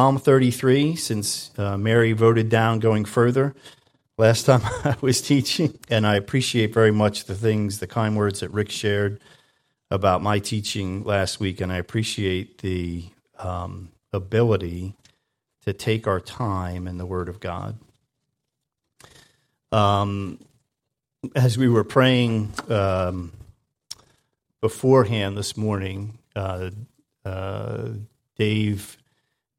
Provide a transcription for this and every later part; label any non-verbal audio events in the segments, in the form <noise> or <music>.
Psalm 33, since uh, Mary voted down going further last time <laughs> I was teaching. And I appreciate very much the things, the kind words that Rick shared about my teaching last week. And I appreciate the um, ability to take our time in the Word of God. Um, as we were praying um, beforehand this morning, uh, uh, Dave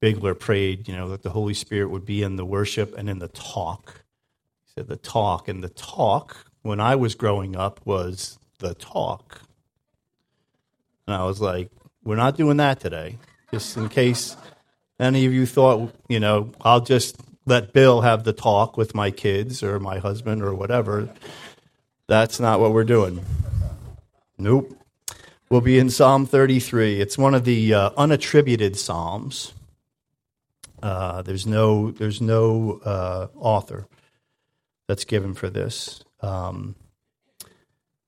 Bigler prayed, you know, that the Holy Spirit would be in the worship and in the talk. He said the talk, and the talk when I was growing up was the talk. And I was like, we're not doing that today, just in case any of you thought, you know, I'll just let Bill have the talk with my kids or my husband or whatever. That's not what we're doing. Nope. We'll be in Psalm 33. It's one of the uh, unattributed Psalms. Uh, there's no there's no uh, author that's given for this, um,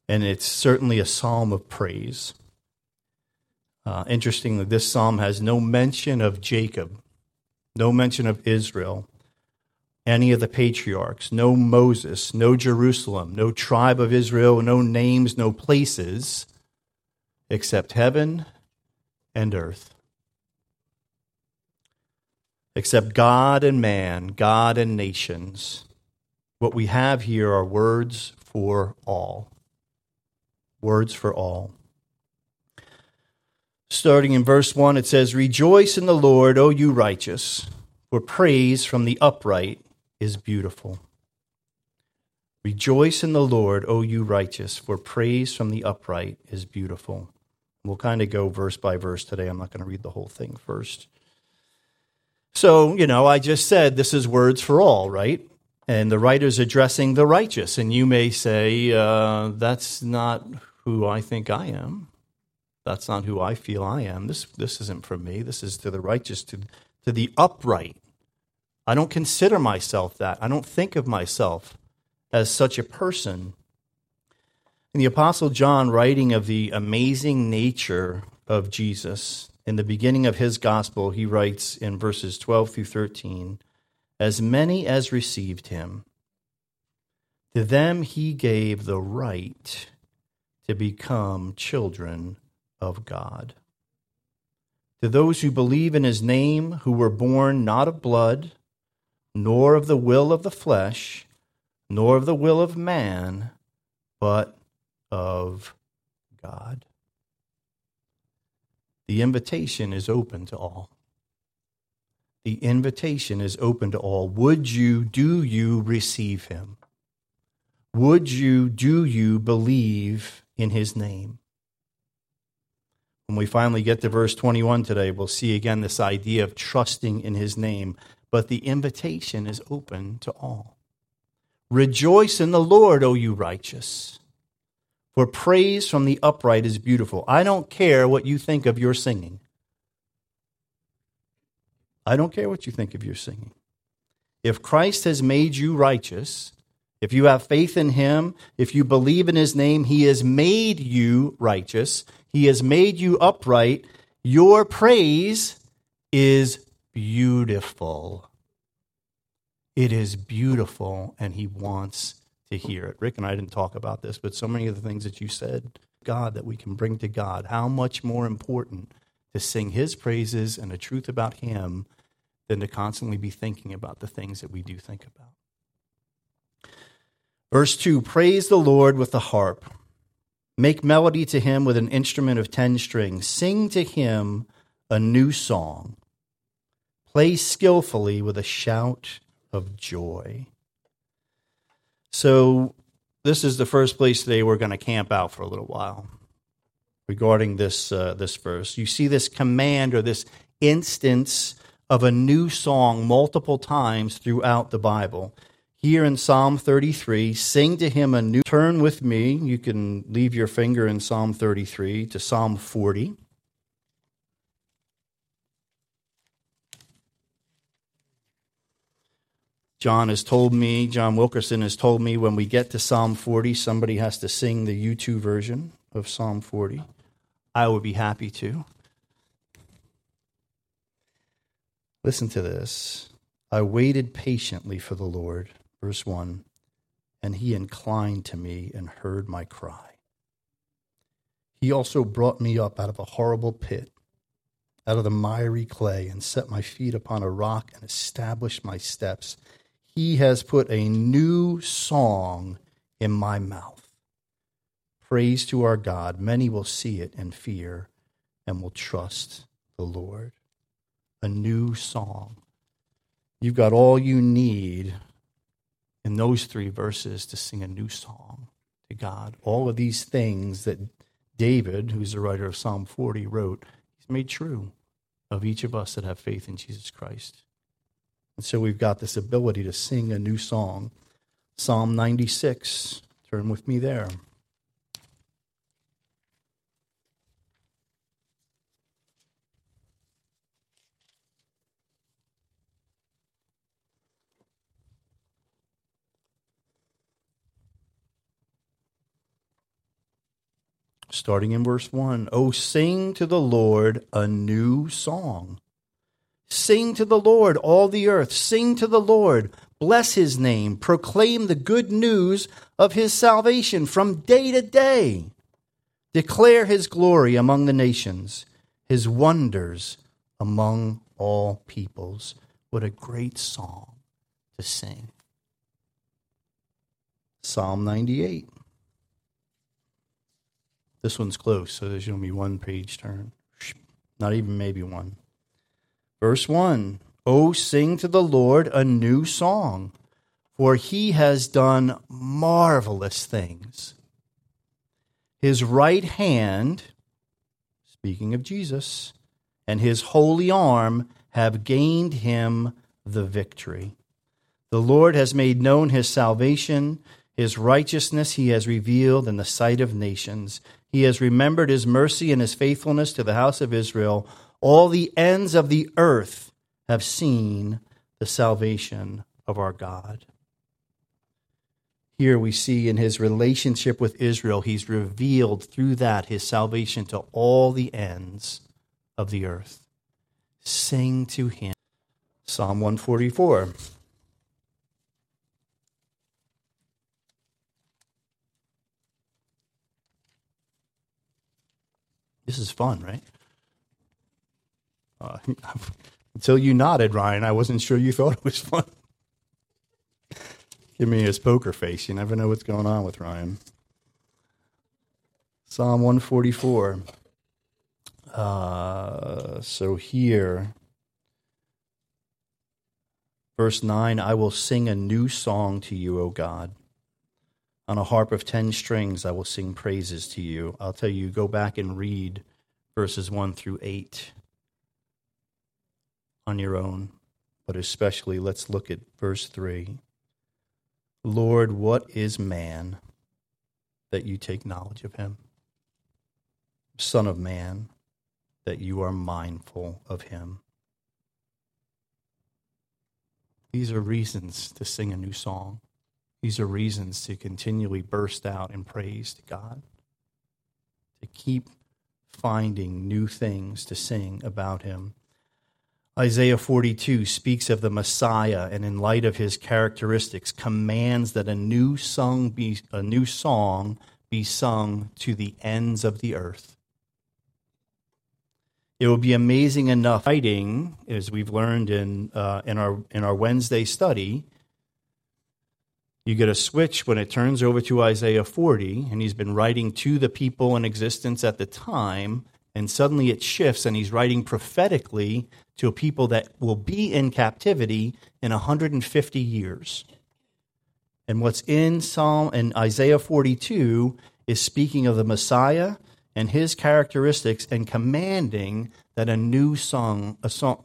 and it's certainly a psalm of praise. Uh, interestingly, this psalm has no mention of Jacob, no mention of Israel, any of the patriarchs, no Moses, no Jerusalem, no tribe of Israel, no names, no places, except heaven and earth except God and man, God and nations. What we have here are words for all. Words for all. Starting in verse 1, it says, Rejoice in the Lord, O you righteous, for praise from the upright is beautiful. Rejoice in the Lord, O you righteous, for praise from the upright is beautiful. We'll kind of go verse by verse today. I'm not going to read the whole thing first. So, you know, I just said this is words for all, right? And the writer's addressing the righteous. And you may say, uh, that's not who I think I am. That's not who I feel I am. This, this isn't for me. This is to the righteous, to, to the upright. I don't consider myself that. I don't think of myself as such a person. And the Apostle John, writing of the amazing nature of Jesus, in the beginning of his gospel, he writes in verses 12 through 13 As many as received him, to them he gave the right to become children of God. To those who believe in his name, who were born not of blood, nor of the will of the flesh, nor of the will of man, but of God. The invitation is open to all. The invitation is open to all. Would you, do you receive him? Would you, do you believe in his name? When we finally get to verse 21 today, we'll see again this idea of trusting in his name. But the invitation is open to all. Rejoice in the Lord, O you righteous. For praise from the upright is beautiful. I don't care what you think of your singing. I don't care what you think of your singing. If Christ has made you righteous, if you have faith in him, if you believe in his name, he has made you righteous, he has made you upright. Your praise is beautiful. It is beautiful, and he wants to hear it. Rick and I didn't talk about this, but so many of the things that you said, God, that we can bring to God, how much more important to sing His praises and the truth about Him than to constantly be thinking about the things that we do think about. Verse 2 Praise the Lord with the harp. Make melody to him with an instrument of ten strings. Sing to him a new song. Play skillfully with a shout of joy. So, this is the first place today we're going to camp out for a little while regarding this, uh, this verse. You see this command or this instance of a new song multiple times throughout the Bible. Here in Psalm 33, sing to him a new. Turn with me. You can leave your finger in Psalm 33 to Psalm 40. John has told me, John Wilkerson has told me when we get to Psalm 40, somebody has to sing the U2 version of Psalm 40. I would be happy to. Listen to this. I waited patiently for the Lord, verse 1, and he inclined to me and heard my cry. He also brought me up out of a horrible pit, out of the miry clay, and set my feet upon a rock and established my steps. He has put a new song in my mouth. Praise to our God. Many will see it and fear and will trust the Lord. A new song. You've got all you need in those three verses to sing a new song to God. All of these things that David, who's the writer of Psalm 40, wrote, he's made true of each of us that have faith in Jesus Christ. And so we've got this ability to sing a new song. Psalm 96, turn with me there. starting in verse 1. Oh, sing to the Lord a new song. Sing to the Lord, all the earth. Sing to the Lord. Bless his name. Proclaim the good news of his salvation from day to day. Declare his glory among the nations, his wonders among all peoples. What a great song to sing. Psalm 98. This one's close, so there's going to be one page turn. Not even maybe one. Verse 1 Oh, sing to the Lord a new song, for he has done marvelous things. His right hand, speaking of Jesus, and his holy arm have gained him the victory. The Lord has made known his salvation. His righteousness he has revealed in the sight of nations. He has remembered his mercy and his faithfulness to the house of Israel. All the ends of the earth have seen the salvation of our God. Here we see in his relationship with Israel, he's revealed through that his salvation to all the ends of the earth. Sing to him. Psalm 144. This is fun, right? Uh, <laughs> until you nodded, Ryan, I wasn't sure you thought it was fun. Give me his poker face. You never know what's going on with Ryan. Psalm 144. Uh, so here, verse 9 I will sing a new song to you, O God. On a harp of ten strings, I will sing praises to you. I'll tell you, go back and read verses 1 through 8 on your own. But especially, let's look at verse 3. Lord, what is man that you take knowledge of him? Son of man, that you are mindful of him. These are reasons to sing a new song. These are reasons to continually burst out in praise to God, to keep finding new things to sing about him. Isaiah 42 speaks of the Messiah and in light of his characteristics commands that a new song be a new song be sung to the ends of the earth. It will be amazing enough writing as we've learned in uh, in our in our Wednesday study you get a switch when it turns over to Isaiah 40, and he's been writing to the people in existence at the time, and suddenly it shifts, and he's writing prophetically to a people that will be in captivity in 150 years. And what's in Psalm and Isaiah 42 is speaking of the Messiah and his characteristics and commanding that a new song, a song,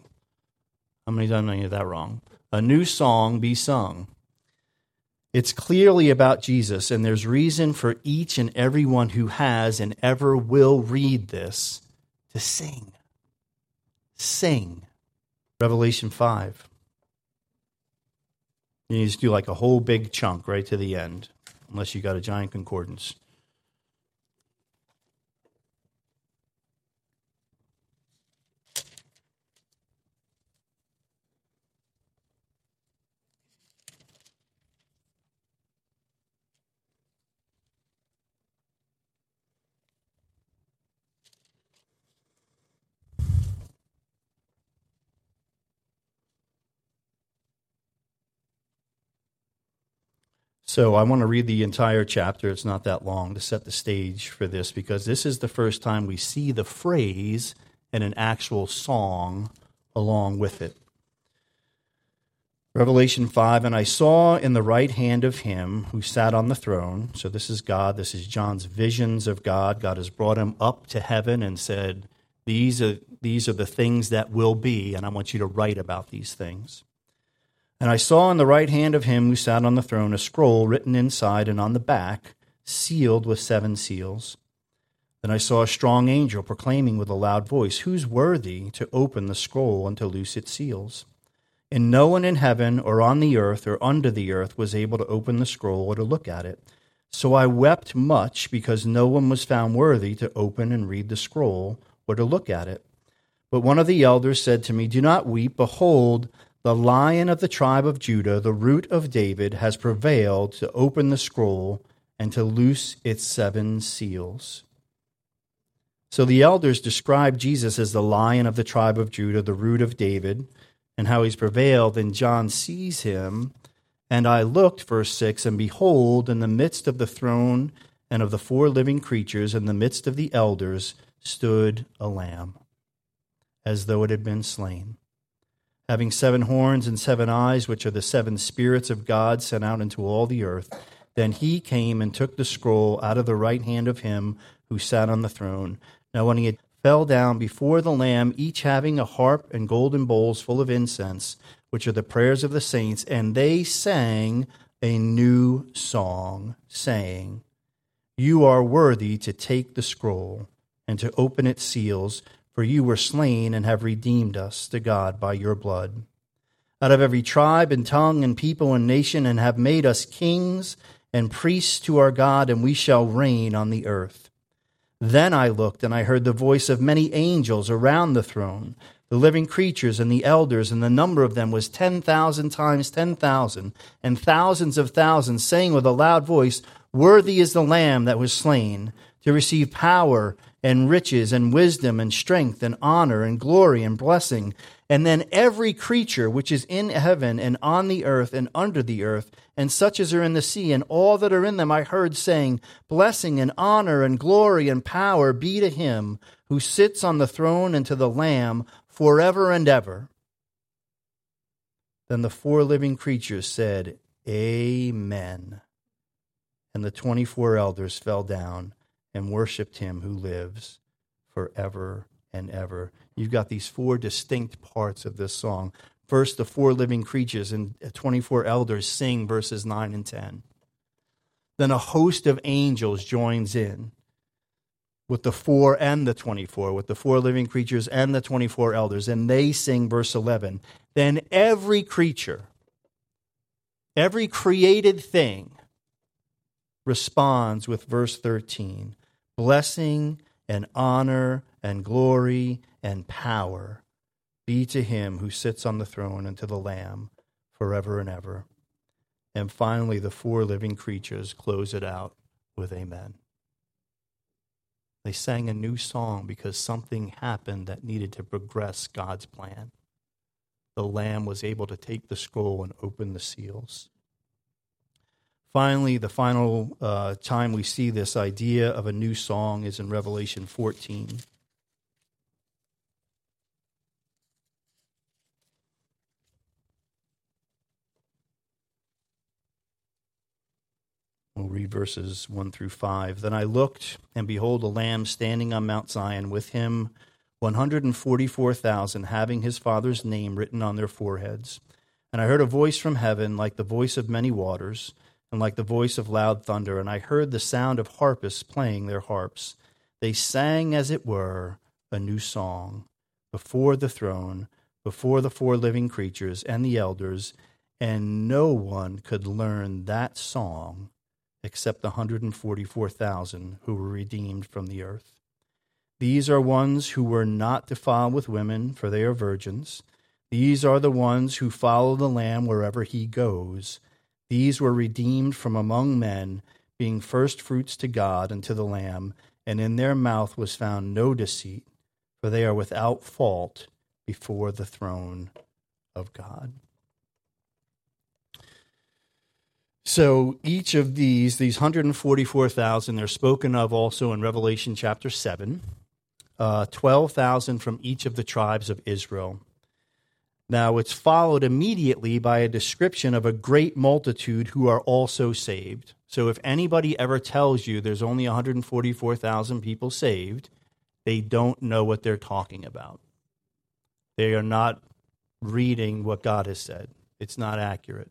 how many times I get that wrong? A new song be sung. It's clearly about Jesus, and there's reason for each and everyone who has and ever will read this to sing. Sing. Revelation 5. You just do like a whole big chunk right to the end, unless you got a giant concordance. So I want to read the entire chapter. It's not that long to set the stage for this because this is the first time we see the phrase and an actual song along with it. Revelation 5 And I saw in the right hand of him who sat on the throne. So this is God. This is John's visions of God. God has brought him up to heaven and said, These are, these are the things that will be, and I want you to write about these things. And I saw in the right hand of him who sat on the throne a scroll written inside and on the back, sealed with seven seals. Then I saw a strong angel proclaiming with a loud voice, Who's worthy to open the scroll and to loose its seals? And no one in heaven or on the earth or under the earth was able to open the scroll or to look at it. So I wept much because no one was found worthy to open and read the scroll or to look at it. But one of the elders said to me, Do not weep. Behold, the lion of the tribe of Judah, the root of David, has prevailed to open the scroll and to loose its seven seals. So the elders describe Jesus as the lion of the tribe of Judah, the root of David, and how he's prevailed. And John sees him. And I looked, verse 6, and behold, in the midst of the throne and of the four living creatures, in the midst of the elders, stood a lamb, as though it had been slain, having seven horns and seven eyes, which are the seven spirits of God sent out into all the earth. Then he came and took the scroll out of the right hand of him who sat on the throne. Now, when he had fell down before the Lamb, each having a harp and golden bowls full of incense, which are the prayers of the saints, and they sang a new song, saying, You are worthy to take the scroll and to open its seals, for you were slain and have redeemed us to God by your blood. Out of every tribe and tongue and people and nation, and have made us kings and priests to our God, and we shall reign on the earth. Then I looked, and I heard the voice of many angels around the throne, the living creatures and the elders, and the number of them was 10,000 times ten thousand, and thousands of thousands, saying with a loud voice, Worthy is the Lamb that was slain to receive power and riches and wisdom and strength and honor and glory and blessing. And then every creature which is in heaven and on the earth and under the earth, and such as are in the sea, and all that are in them, I heard saying, Blessing and honor and glory and power be to him who sits on the throne and to the Lamb forever and ever. Then the four living creatures said, Amen. And the twenty four elders fell down and worshiped him who lives forever and ever. You've got these four distinct parts of this song. First, the four living creatures and uh, 24 elders sing verses 9 and 10. Then a host of angels joins in with the four and the 24, with the four living creatures and the 24 elders, and they sing verse 11. Then every creature, every created thing, responds with verse 13 blessing and honor and glory and power be to him who sits on the throne and to the Lamb forever and ever. And finally, the four living creatures close it out with Amen. They sang a new song because something happened that needed to progress God's plan. The Lamb was able to take the scroll and open the seals. Finally, the final uh, time we see this idea of a new song is in Revelation 14. We'll read verses 1 through 5. Then I looked, and behold, a lamb standing on Mount Zion, with him 144,000, having his father's name written on their foreheads. And I heard a voice from heaven, like the voice of many waters and like the voice of loud thunder, and I heard the sound of harpists playing their harps. They sang, as it were, a new song before the throne, before the four living creatures and the elders, and no one could learn that song except the 144,000 who were redeemed from the earth. These are ones who were not defiled with women, for they are virgins. These are the ones who follow the Lamb wherever he goes. These were redeemed from among men, being firstfruits to God and to the Lamb, and in their mouth was found no deceit, for they are without fault before the throne of God. So each of these, these 144,000, they're spoken of also in Revelation chapter 7, uh, 12,000 from each of the tribes of Israel. Now it's followed immediately by a description of a great multitude who are also saved. So if anybody ever tells you there's only 144,000 people saved, they don't know what they're talking about. They are not reading what God has said. It's not accurate.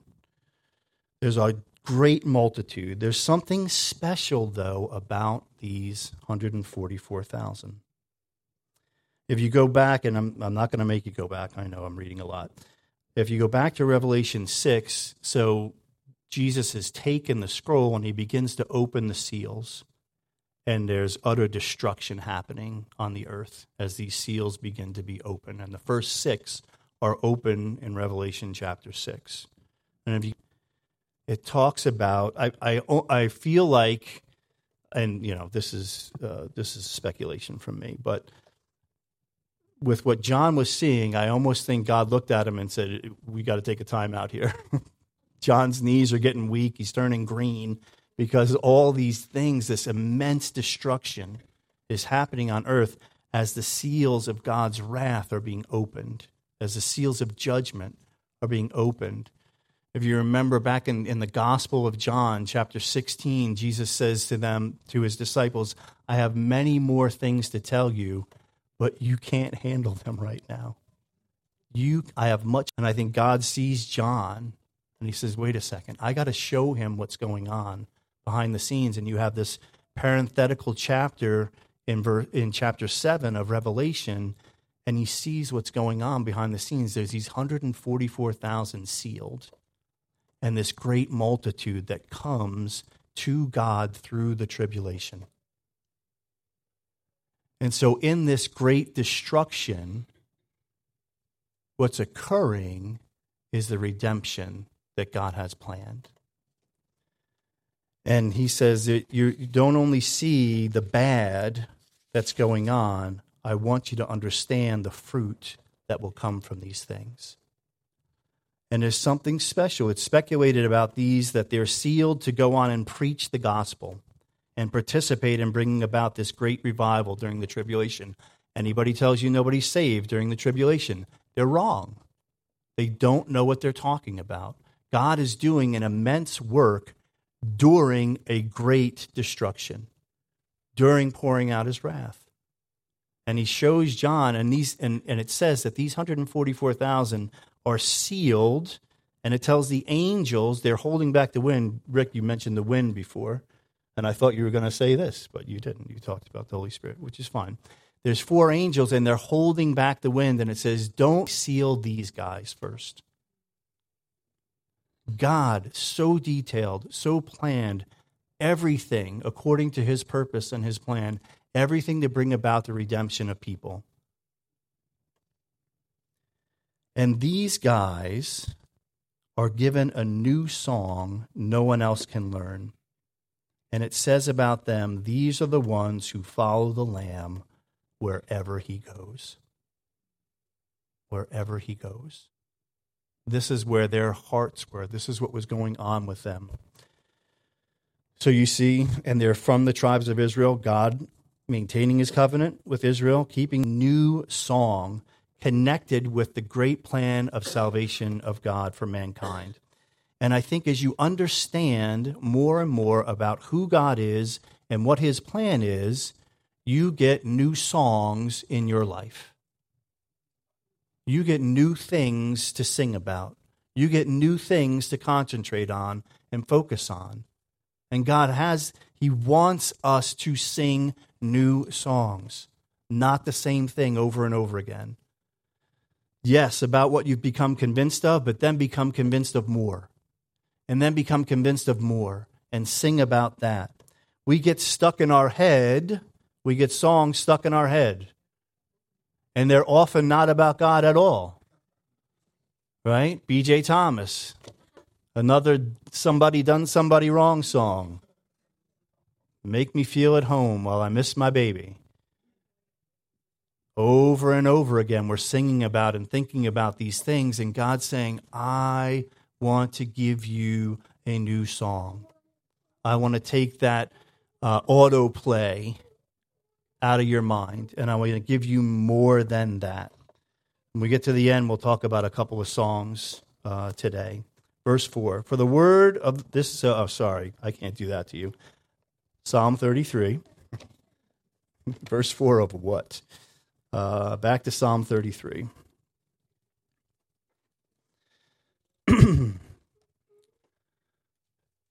There's a great multitude. There's something special, though, about these 144,000. If you go back, and I'm, I'm not going to make you go back, I know I'm reading a lot. If you go back to Revelation 6, so Jesus has taken the scroll and he begins to open the seals, and there's utter destruction happening on the earth as these seals begin to be open. And the first six are open in Revelation chapter 6. And if you it talks about I, I, I feel like and you know this is uh, this is speculation from me but with what john was seeing i almost think god looked at him and said we got to take a time out here. <laughs> John's knees are getting weak. He's turning green because all these things this immense destruction is happening on earth as the seals of god's wrath are being opened as the seals of judgment are being opened. If you remember back in, in the Gospel of John, chapter 16, Jesus says to them, to his disciples, I have many more things to tell you, but you can't handle them right now. You, I have much, and I think God sees John and he says, wait a second, I got to show him what's going on behind the scenes. And you have this parenthetical chapter in, ver, in chapter 7 of Revelation, and he sees what's going on behind the scenes. There's these 144,000 sealed and this great multitude that comes to God through the tribulation. And so, in this great destruction, what's occurring is the redemption that God has planned. And he says that you don't only see the bad that's going on, I want you to understand the fruit that will come from these things. And there's something special. It's speculated about these that they're sealed to go on and preach the gospel and participate in bringing about this great revival during the tribulation. Anybody tells you nobody's saved during the tribulation, they're wrong. They don't know what they're talking about. God is doing an immense work during a great destruction, during pouring out his wrath. And he shows John, and, these, and, and it says that these 144,000 are sealed, and it tells the angels they're holding back the wind. Rick, you mentioned the wind before, and I thought you were going to say this, but you didn't. You talked about the Holy Spirit, which is fine. There's four angels, and they're holding back the wind, and it says, Don't seal these guys first. God, so detailed, so planned, everything according to his purpose and his plan, everything to bring about the redemption of people. And these guys are given a new song no one else can learn. And it says about them, these are the ones who follow the Lamb wherever he goes. Wherever he goes. This is where their hearts were. This is what was going on with them. So you see, and they're from the tribes of Israel, God maintaining his covenant with Israel, keeping new song connected with the great plan of salvation of God for mankind. And I think as you understand more and more about who God is and what his plan is, you get new songs in your life. You get new things to sing about. You get new things to concentrate on and focus on. And God has, He wants us to sing new songs, not the same thing over and over again. Yes, about what you've become convinced of, but then become convinced of more. And then become convinced of more and sing about that. We get stuck in our head, we get songs stuck in our head. And they're often not about God at all. Right? BJ Thomas, another somebody done somebody wrong song. Make me feel at home while I miss my baby. Over and over again, we're singing about and thinking about these things, and God's saying, I want to give you a new song. I want to take that uh, autoplay out of your mind, and I want to give you more than that. When we get to the end, we'll talk about a couple of songs uh, today. Verse 4 For the word of this, uh, oh, sorry, I can't do that to you. Psalm 33, <laughs> verse 4 of what? Uh, back to Psalm 33.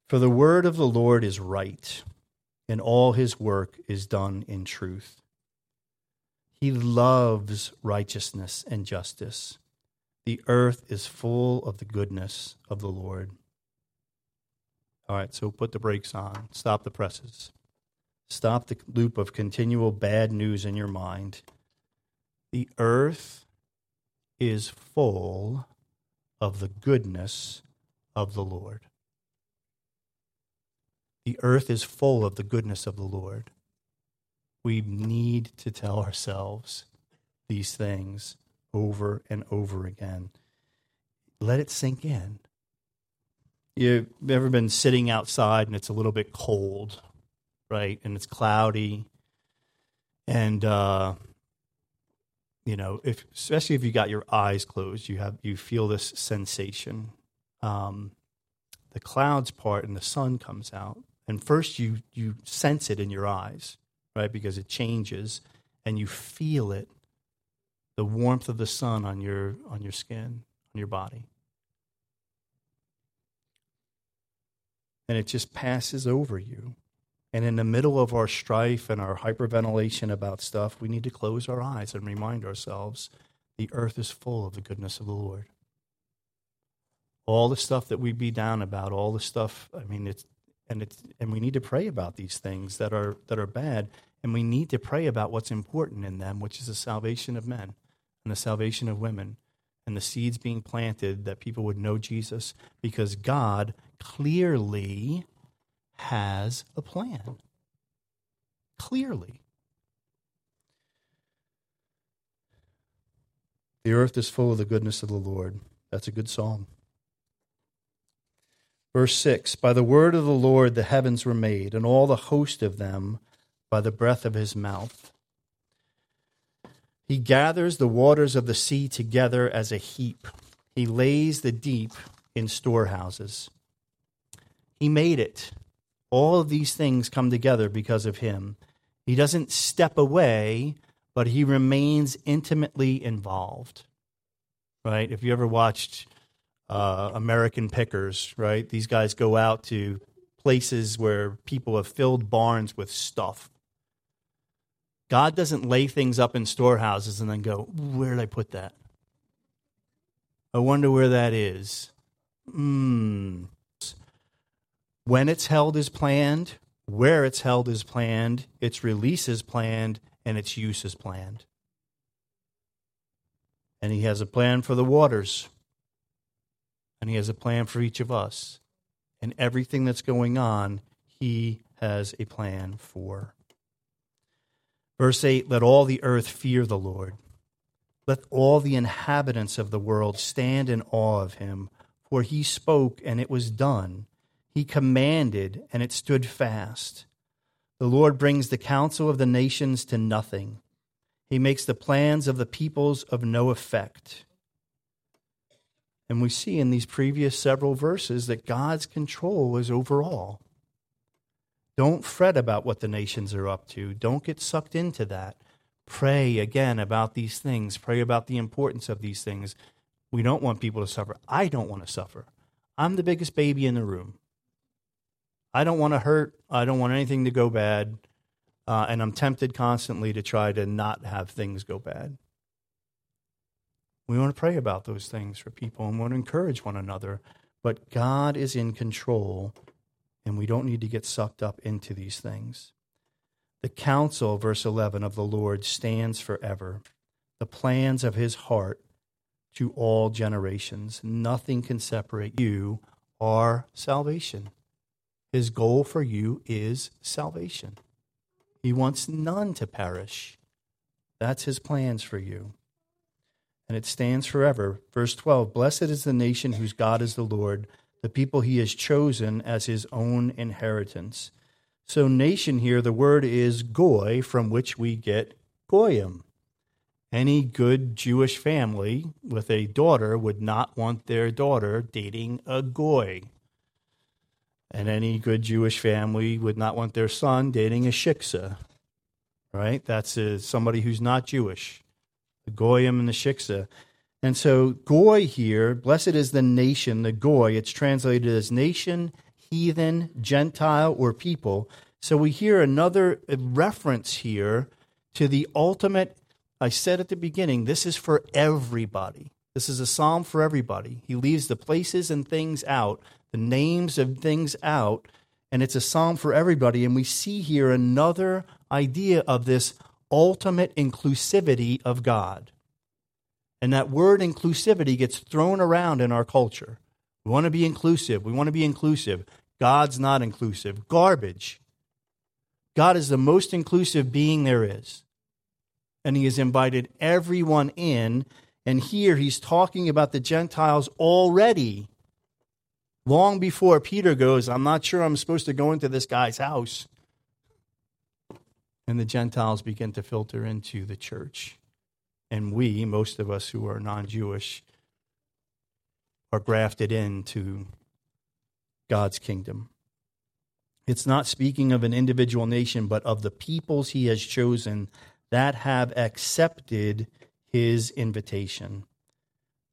For the word of the Lord is right, and all his work is done in truth. He loves righteousness and justice. The earth is full of the goodness of the Lord. All right, so put the brakes on, stop the presses, stop the loop of continual bad news in your mind. The earth is full of the goodness of the Lord. The earth is full of the goodness of the Lord. We need to tell ourselves these things over and over again. Let it sink in. You've ever been sitting outside and it's a little bit cold, right? And it's cloudy. And, uh, you know, if especially if you got your eyes closed, you have you feel this sensation. Um, the clouds part and the sun comes out, and first you you sense it in your eyes, right? Because it changes and you feel it the warmth of the sun on your on your skin, on your body. And it just passes over you. And in the middle of our strife and our hyperventilation about stuff, we need to close our eyes and remind ourselves the earth is full of the goodness of the Lord. All the stuff that we be down about, all the stuff, I mean, it's and it's and we need to pray about these things that are that are bad and we need to pray about what's important in them which is the salvation of men and the salvation of women and the seeds being planted that people would know Jesus because God clearly has a plan. Clearly. The earth is full of the goodness of the Lord. That's a good song Verse 6 By the word of the Lord the heavens were made, and all the host of them by the breath of his mouth. He gathers the waters of the sea together as a heap, he lays the deep in storehouses. He made it. All of these things come together because of him. He doesn't step away, but he remains intimately involved. Right? If you ever watched uh, American pickers, right? These guys go out to places where people have filled barns with stuff. God doesn't lay things up in storehouses and then go, where did I put that? I wonder where that is. Hmm. When it's held is planned, where it's held is planned, its release is planned, and its use is planned. And he has a plan for the waters and He has a plan for each of us. And everything that's going on, He has a plan for. Verse 8 Let all the earth fear the Lord. Let all the inhabitants of the world stand in awe of him, for he spoke and it was done. He commanded and it stood fast. The Lord brings the counsel of the nations to nothing. He makes the plans of the peoples of no effect. And we see in these previous several verses that God's control is over all. Don't fret about what the nations are up to. Don't get sucked into that. Pray again about these things. Pray about the importance of these things. We don't want people to suffer. I don't want to suffer. I'm the biggest baby in the room. I don't want to hurt. I don't want anything to go bad. Uh, and I'm tempted constantly to try to not have things go bad. We want to pray about those things for people and want to encourage one another. But God is in control, and we don't need to get sucked up into these things. The counsel, verse 11, of the Lord stands forever, the plans of his heart to all generations. Nothing can separate you or salvation. His goal for you is salvation. He wants none to perish. That's his plans for you and it stands forever. Verse 12 Blessed is the nation whose God is the Lord, the people he has chosen as his own inheritance. So, nation here, the word is goy, from which we get goyim. Any good Jewish family with a daughter would not want their daughter dating a goy. And any good Jewish family would not want their son dating a shiksa. Right? That's a, somebody who's not Jewish. The goyim and the shiksa. And so, goy here, blessed is the nation, the goy, it's translated as nation, heathen, Gentile, or people. So we hear another reference here to the ultimate. I said at the beginning, this is for everybody. This is a psalm for everybody. He leaves the places and things out, the names of things out, and it's a psalm for everybody. And we see here another idea of this ultimate inclusivity of God. And that word inclusivity gets thrown around in our culture. We want to be inclusive. We want to be inclusive. God's not inclusive. Garbage. God is the most inclusive being there is. And he has invited everyone in. And here he's talking about the Gentiles already. Long before Peter goes, I'm not sure I'm supposed to go into this guy's house. And the Gentiles begin to filter into the church. And we, most of us who are non Jewish, are grafted into God's kingdom. It's not speaking of an individual nation, but of the peoples he has chosen that have accepted his invitation.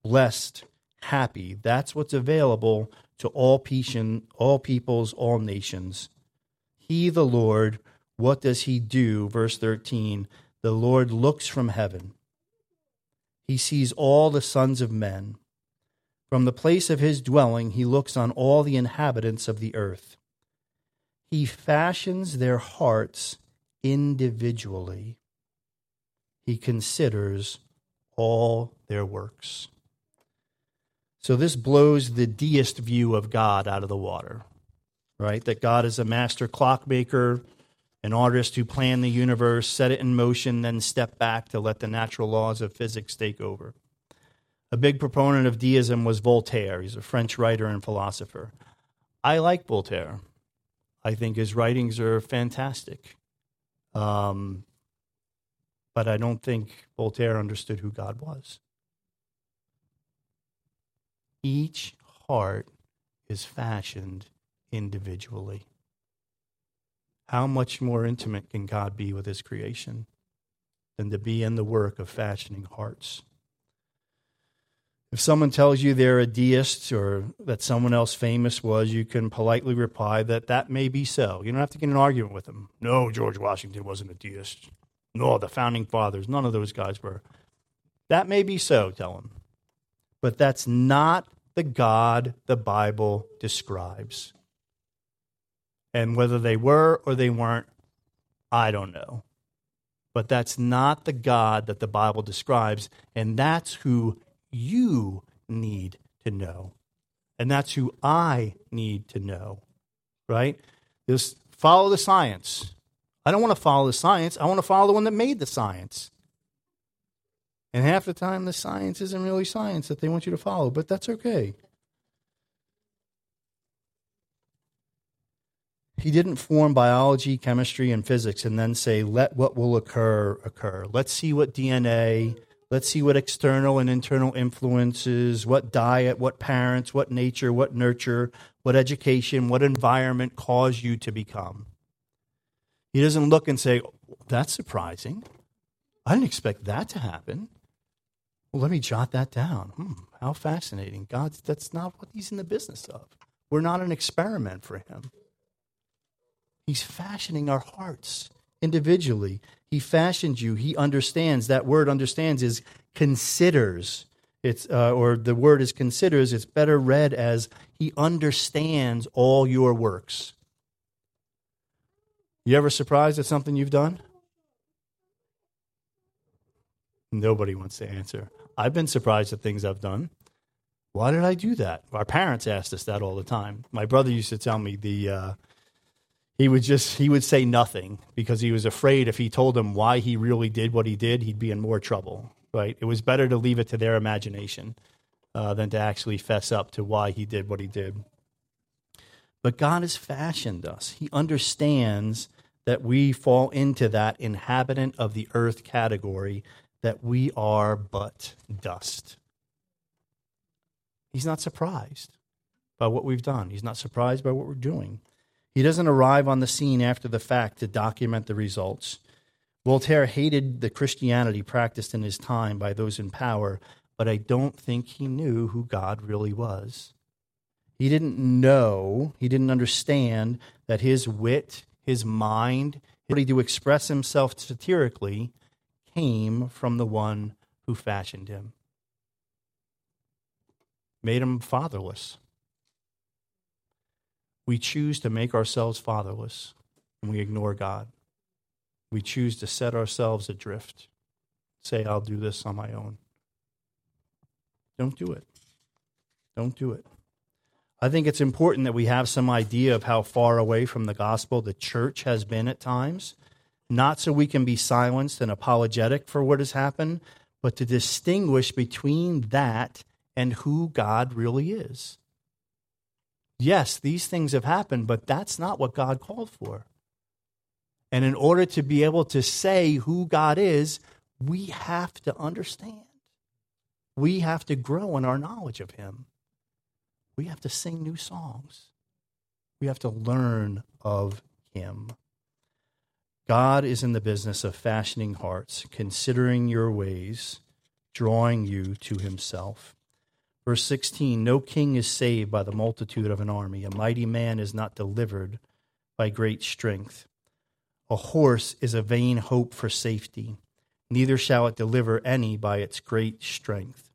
Blessed, happy, that's what's available to all, petion, all peoples, all nations. He, the Lord, what does he do? Verse 13 The Lord looks from heaven, he sees all the sons of men. From the place of his dwelling, he looks on all the inhabitants of the earth. He fashions their hearts individually. He considers all their works. So this blows the deist view of God out of the water, right? That God is a master clockmaker, an artist who planned the universe, set it in motion, then stepped back to let the natural laws of physics take over. A big proponent of deism was Voltaire. He's a French writer and philosopher. I like Voltaire. I think his writings are fantastic. Um, but I don't think Voltaire understood who God was. Each heart is fashioned individually. How much more intimate can God be with his creation than to be in the work of fashioning hearts? If someone tells you they're a deist or that someone else famous was, you can politely reply that that may be so. You don't have to get in an argument with them. No, George Washington wasn't a deist. No, the founding fathers, none of those guys were. That may be so, tell them. But that's not the God the Bible describes. And whether they were or they weren't, I don't know. But that's not the God that the Bible describes, and that's who you need to know. And that's who I need to know, right? Just follow the science. I don't want to follow the science. I want to follow the one that made the science. And half the time, the science isn't really science that they want you to follow, but that's okay. He didn't form biology, chemistry, and physics and then say, let what will occur occur. Let's see what DNA Let's see what external and internal influences, what diet, what parents, what nature, what nurture, what education, what environment cause you to become. He doesn't look and say, That's surprising. I didn't expect that to happen. Well, let me jot that down. Hmm, how fascinating. God, that's not what he's in the business of. We're not an experiment for him. He's fashioning our hearts individually. He fashioned you. He understands. That word understands is considers. It's uh, or the word is considers. It's better read as he understands all your works. You ever surprised at something you've done? Nobody wants to answer. I've been surprised at things I've done. Why did I do that? Our parents asked us that all the time. My brother used to tell me the uh, he would just he would say nothing because he was afraid if he told them why he really did what he did, he'd be in more trouble. Right? It was better to leave it to their imagination uh, than to actually fess up to why he did what he did. But God has fashioned us. He understands that we fall into that inhabitant of the earth category, that we are but dust. He's not surprised by what we've done, He's not surprised by what we're doing. He doesn't arrive on the scene after the fact to document the results. Voltaire hated the Christianity practiced in his time by those in power, but I don't think he knew who God really was. He didn't know, he didn't understand that his wit, his mind, his ability to express himself satirically came from the one who fashioned him, made him fatherless. We choose to make ourselves fatherless and we ignore God. We choose to set ourselves adrift, say, I'll do this on my own. Don't do it. Don't do it. I think it's important that we have some idea of how far away from the gospel the church has been at times, not so we can be silenced and apologetic for what has happened, but to distinguish between that and who God really is. Yes, these things have happened, but that's not what God called for. And in order to be able to say who God is, we have to understand. We have to grow in our knowledge of Him we have to sing new songs. We have to learn of Him. God is in the business of fashioning hearts, considering your ways, drawing you to Himself. Verse 16 No king is saved by the multitude of an army, a mighty man is not delivered by great strength. A horse is a vain hope for safety, neither shall it deliver any by its great strength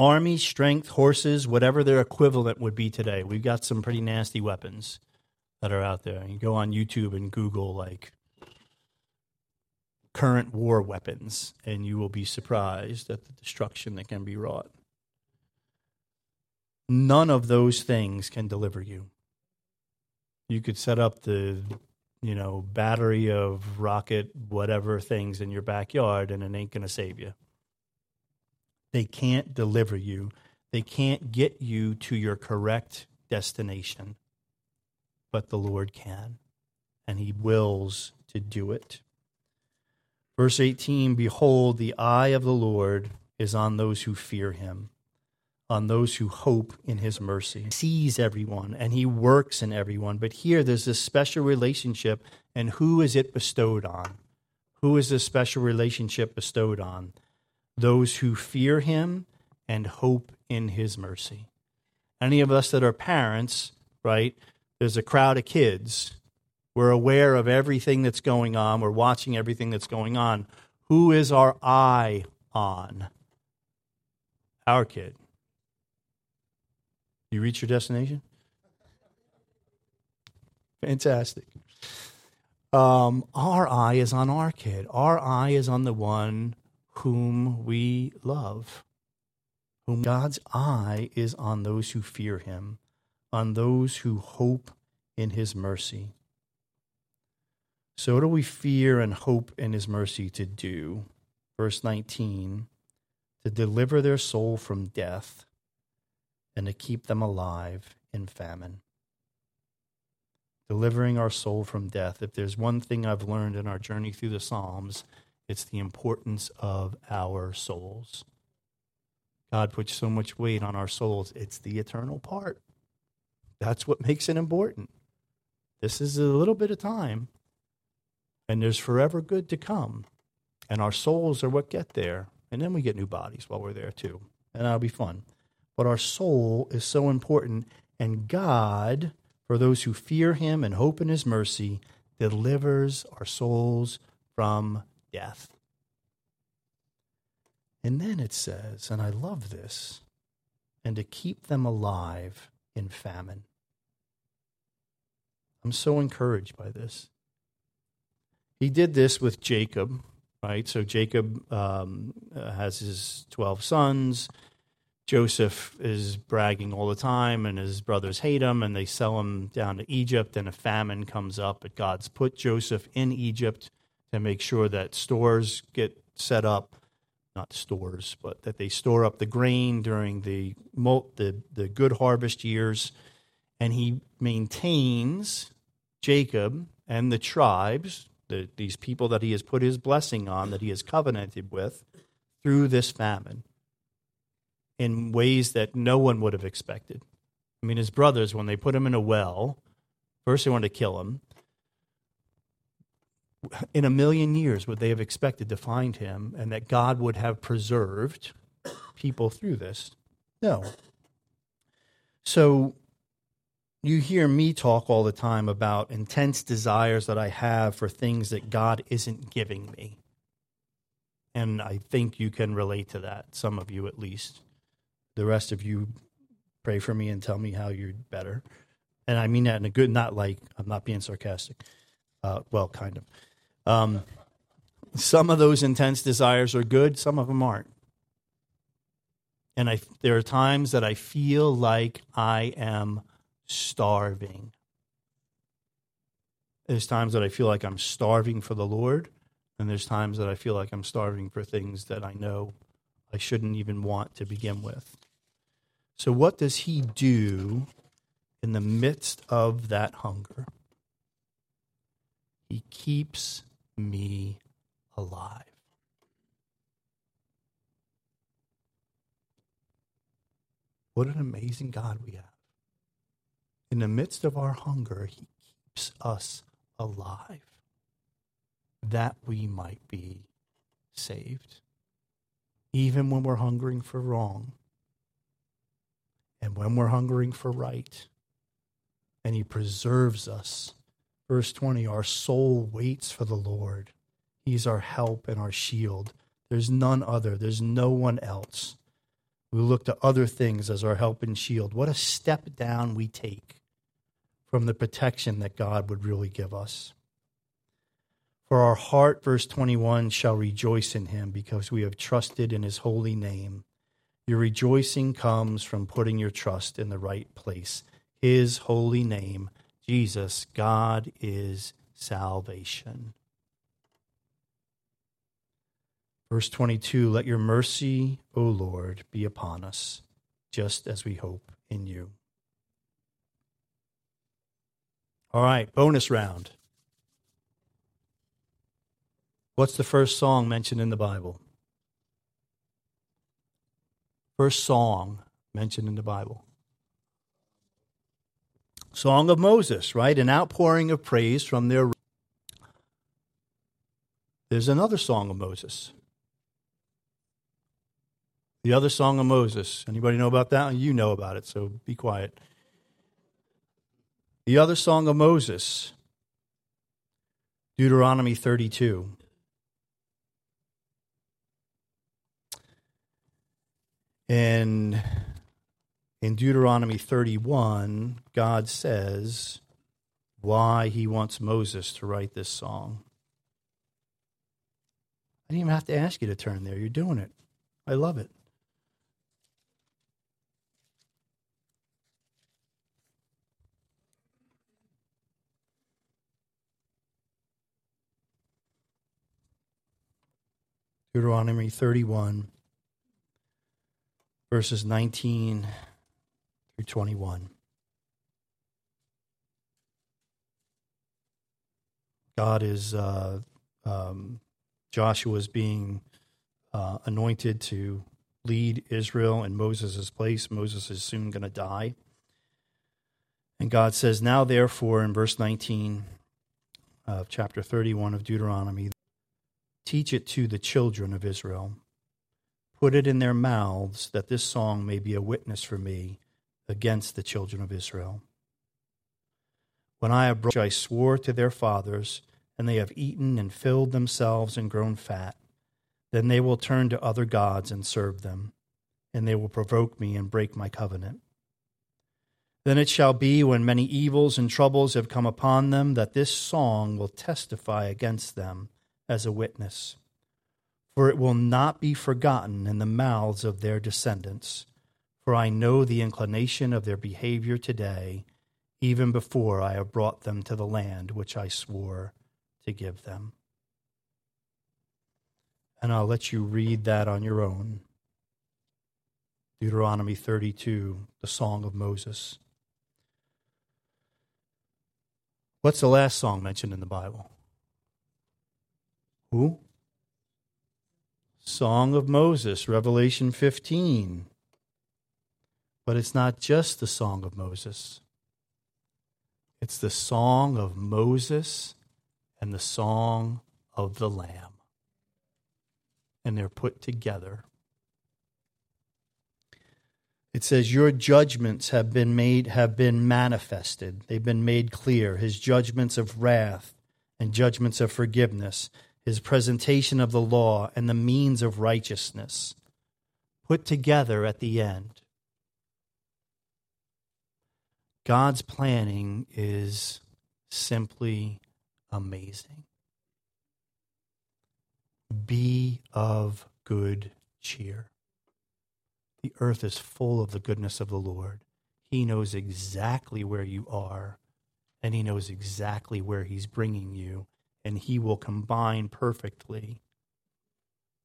army, strength, horses, whatever their equivalent would be today. We've got some pretty nasty weapons that are out there. You go on YouTube and Google like current war weapons, and you will be surprised at the destruction that can be wrought. None of those things can deliver you. You could set up the, you know, battery of rocket whatever things in your backyard, and it ain't going to save you. They can't deliver you. They can't get you to your correct destination. But the Lord can, and He wills to do it. Verse 18 Behold, the eye of the Lord is on those who fear Him, on those who hope in His mercy. He sees everyone, and He works in everyone. But here there's this special relationship, and who is it bestowed on? Who is this special relationship bestowed on? those who fear him and hope in his mercy. Any of us that are parents, right? There's a crowd of kids. We're aware of everything that's going on. We're watching everything that's going on. Who is our eye on? Our kid. You reach your destination? Fantastic. Um, our eye is on our kid. Our eye is on the one whom we love. Whom God's eye is on those who fear him, on those who hope in his mercy. So, do we fear and hope in his mercy to do? Verse 19 to deliver their soul from death and to keep them alive in famine. Delivering our soul from death. If there's one thing I've learned in our journey through the Psalms, it's the importance of our souls. God puts so much weight on our souls. It's the eternal part. That's what makes it important. This is a little bit of time, and there's forever good to come. And our souls are what get there. And then we get new bodies while we're there, too. And that'll be fun. But our soul is so important. And God, for those who fear Him and hope in His mercy, delivers our souls from death. And then it says, and I love this, and to keep them alive in famine. I'm so encouraged by this. He did this with Jacob, right? So Jacob um, uh, has his 12 sons. Joseph is bragging all the time, and his brothers hate him, and they sell him down to Egypt, and a famine comes up. But God's put Joseph in Egypt to make sure that stores get set up, not stores, but that they store up the grain during the, the, the good harvest years. And he maintains Jacob and the tribes, the, these people that he has put his blessing on, that he has covenanted with, through this famine in ways that no one would have expected. I mean, his brothers, when they put him in a well, first they wanted to kill him. In a million years, would they have expected to find him and that God would have preserved people through this? No. So you hear me talk all the time about intense desires that I have for things that God isn't giving me. And I think you can relate to that, some of you at least. The rest of you pray for me and tell me how you're better. And I mean that in a good, not like I'm not being sarcastic. Uh, well, kind of. Um, some of those intense desires are good, some of them aren't. And I, there are times that I feel like I am starving. There's times that I feel like I'm starving for the Lord, and there's times that I feel like I'm starving for things that I know I shouldn't even want to begin with. So, what does he do in the midst of that hunger? He keeps me alive. What an amazing God we have. In the midst of our hunger, he keeps us alive that we might be saved. Even when we're hungering for wrong, and when we're hungering for right, and He preserves us. Verse 20 Our soul waits for the Lord. He's our help and our shield. There's none other, there's no one else. We look to other things as our help and shield. What a step down we take from the protection that God would really give us. For our heart, verse 21, shall rejoice in him because we have trusted in his holy name. Your rejoicing comes from putting your trust in the right place. His holy name, Jesus, God is salvation. Verse 22 Let your mercy, O Lord, be upon us, just as we hope in you. All right, bonus round. What's the first song mentioned in the Bible? First song mentioned in the Bible. Song of Moses, right? An outpouring of praise from their. There's another song of Moses. The other song of Moses. Anybody know about that? You know about it, so be quiet. The other song of Moses, Deuteronomy 32. And in Deuteronomy 31, God says why he wants Moses to write this song. I didn't even have to ask you to turn there. You're doing it. I love it. Deuteronomy 31 verses 19 through 21. God is, uh, um, Joshua is being uh, anointed to lead Israel in Moses' place. Moses is soon going to die. And God says, Now therefore, in verse 19 of chapter 31 of Deuteronomy, teach it to the children of Israel Put it in their mouths that this song may be a witness for me against the children of Israel. When I have brought, I swore to their fathers, and they have eaten and filled themselves and grown fat, then they will turn to other gods and serve them, and they will provoke me and break my covenant. Then it shall be when many evils and troubles have come upon them that this song will testify against them as a witness for it will not be forgotten in the mouths of their descendants. For I know the inclination of their behavior today, even before I have brought them to the land which I swore to give them. And I'll let you read that on your own. Deuteronomy 32, the Song of Moses. What's the last song mentioned in the Bible? Who? Song of Moses, Revelation 15. But it's not just the Song of Moses, it's the Song of Moses and the Song of the Lamb. And they're put together. It says, Your judgments have been made, have been manifested. They've been made clear. His judgments of wrath and judgments of forgiveness, his presentation of the law and the means of righteousness, put together at the end. God's planning is simply amazing. Be of good cheer. The earth is full of the goodness of the Lord. He knows exactly where you are, and He knows exactly where He's bringing you, and He will combine perfectly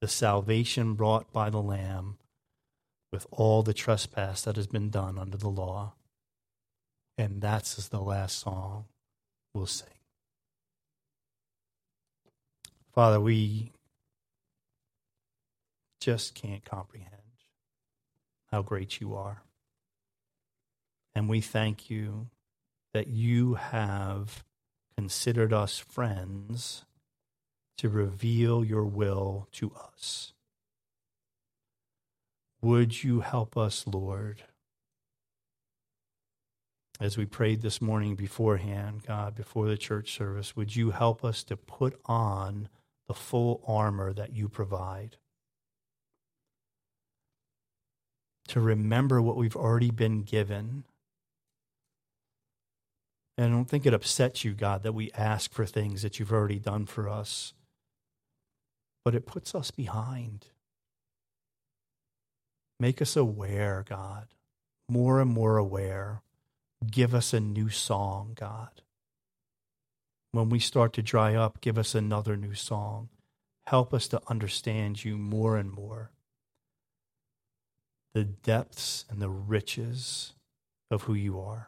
the salvation brought by the Lamb with all the trespass that has been done under the law. And that's as the last song we'll sing. Father, we just can't comprehend how great you are. And we thank you that you have considered us friends to reveal your will to us. Would you help us, Lord? As we prayed this morning beforehand, God, before the church service, would you help us to put on the full armor that you provide? to remember what we've already been given. And I don't think it upsets you, God, that we ask for things that you've already done for us, but it puts us behind. Make us aware, God, more and more aware. Give us a new song, God. When we start to dry up, give us another new song. Help us to understand you more and more the depths and the riches of who you are.